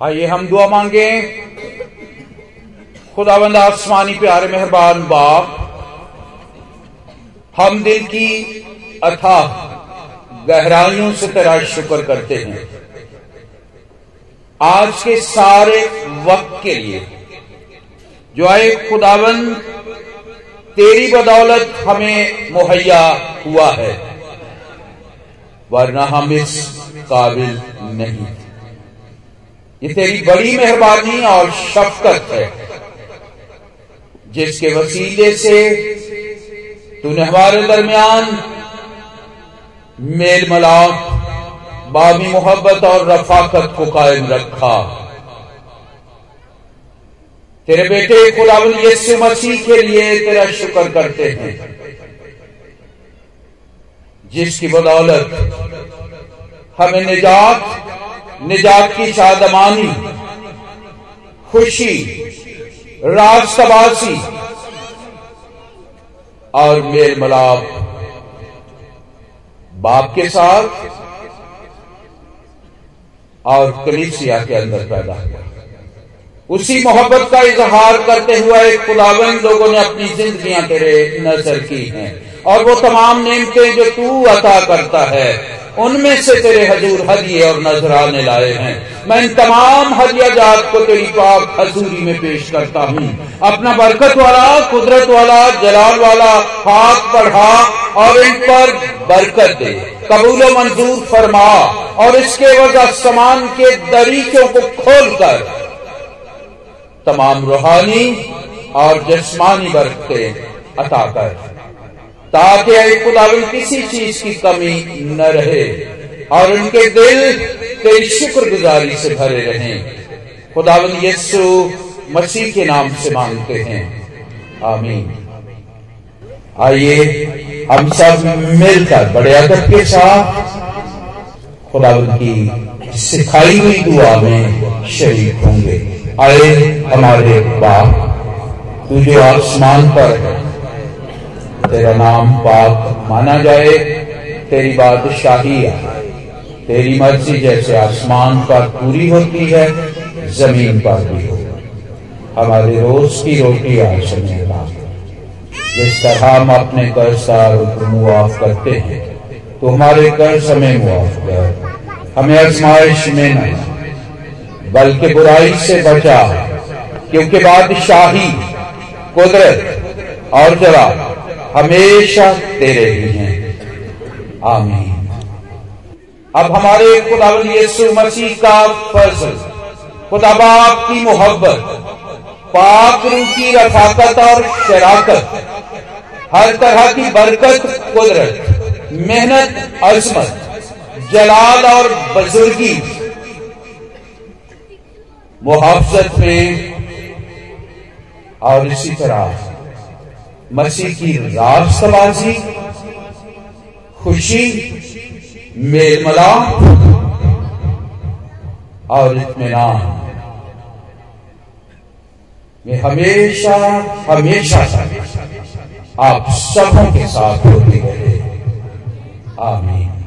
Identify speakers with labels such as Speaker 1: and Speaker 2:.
Speaker 1: आइए हम दुआ मांगे। खुदाबंद आसमानी प्यारे मेहरबान बाप, हम दिल की अथा गहराइयों से तेरा शुक्र करते हैं। आज के सारे वक्त के लिए जो आए खुदावन तेरी बदौलत हमें मुहैया हुआ है, वरना हम इस काबिल नहीं ये तेरी बड़ी मेहरबानी और शफकत है। जिसके वसीले से तूने हमारे दरमियान मेल मलाप बामी मोहब्बत और रफाकत को कायम रखा। तेरे बेटे खुदावन यीशु मसीह के लिए तेरा शुक्र करते हैं, जिसकी बदौलत हमें निजात निजात की शादमानी, खुशी रास्तबासी और मेल मलाप बाप के साथ और कलीसिया के अंदर पैदा हुआ। उसी मोहब्बत का इजहार करते हुए एक खुदावन लोगों ने अपनी जिंदगियाँ तेरे नज़र की हैं। और वो तमाम नेमतें जो तू अता करता है उनमें से तेरे हजूर हदिये और नजराने लाए हैं। मैं इन तमाम हदिया जात को तेरी पाक हजूरी में पेश करता हूँ। अपना बरकत वाला, कुदरत वाला, जलाल वाला, हाथ बढ़ा और इन पर बरकत दे। कबूल मंजूर फरमा और इसके वजह समान के दरीचों को खोलकर तमाम रूहानी और जिस्मानी बरकतें अता कर। ताकि खुदावन किसी चीज़ की कमी न रहे और उनके दिल तेरी शुक्रगुजारी से भरे रहें। खुदावन यस्सु मसीह के नाम से मांगते हैं। आमीन। आइए, हम सब मिलकर बड़े अदब के साथ खुदावन की सिखाई हुई दुआ में शरीक होंगे। आए हमारे बाप, तुझे आसमान पर तेरा नाम पाक माना जाए, तेरी बादशाही आए तेरी मर्ज़ी जैसे आसमान पर पूरी होती है, ज़मीन पर भी हो। हमारे रोज की रोटी आज समय जिस तरह हम अपने कर्जदारों को मुआफ करते हैं तो हमारे कर्ज हमें मुआफ कर हमें आजमाइश में नहीं बल्कि बुराई से बचा, क्योंकि बादशाही, कुदरत और जरा हमेशा तेरे ही हैं। आमीन। अब हमारे खुदावन यीशु मसीह का फजल खुदा बाप की मोहब्बत पाक रू की रफाकत और शराकत, हर तरह की बरकत, कुदरत, मेहनत, अजमत, जलाल और बुजुर्गी मुहाफजत में और इसी तरह मसीह की रास्तबाजी खुशी, मेलमला और इतमान मैं हमेशा हमेशा आप सबों के साथ होते रहे। आमीन।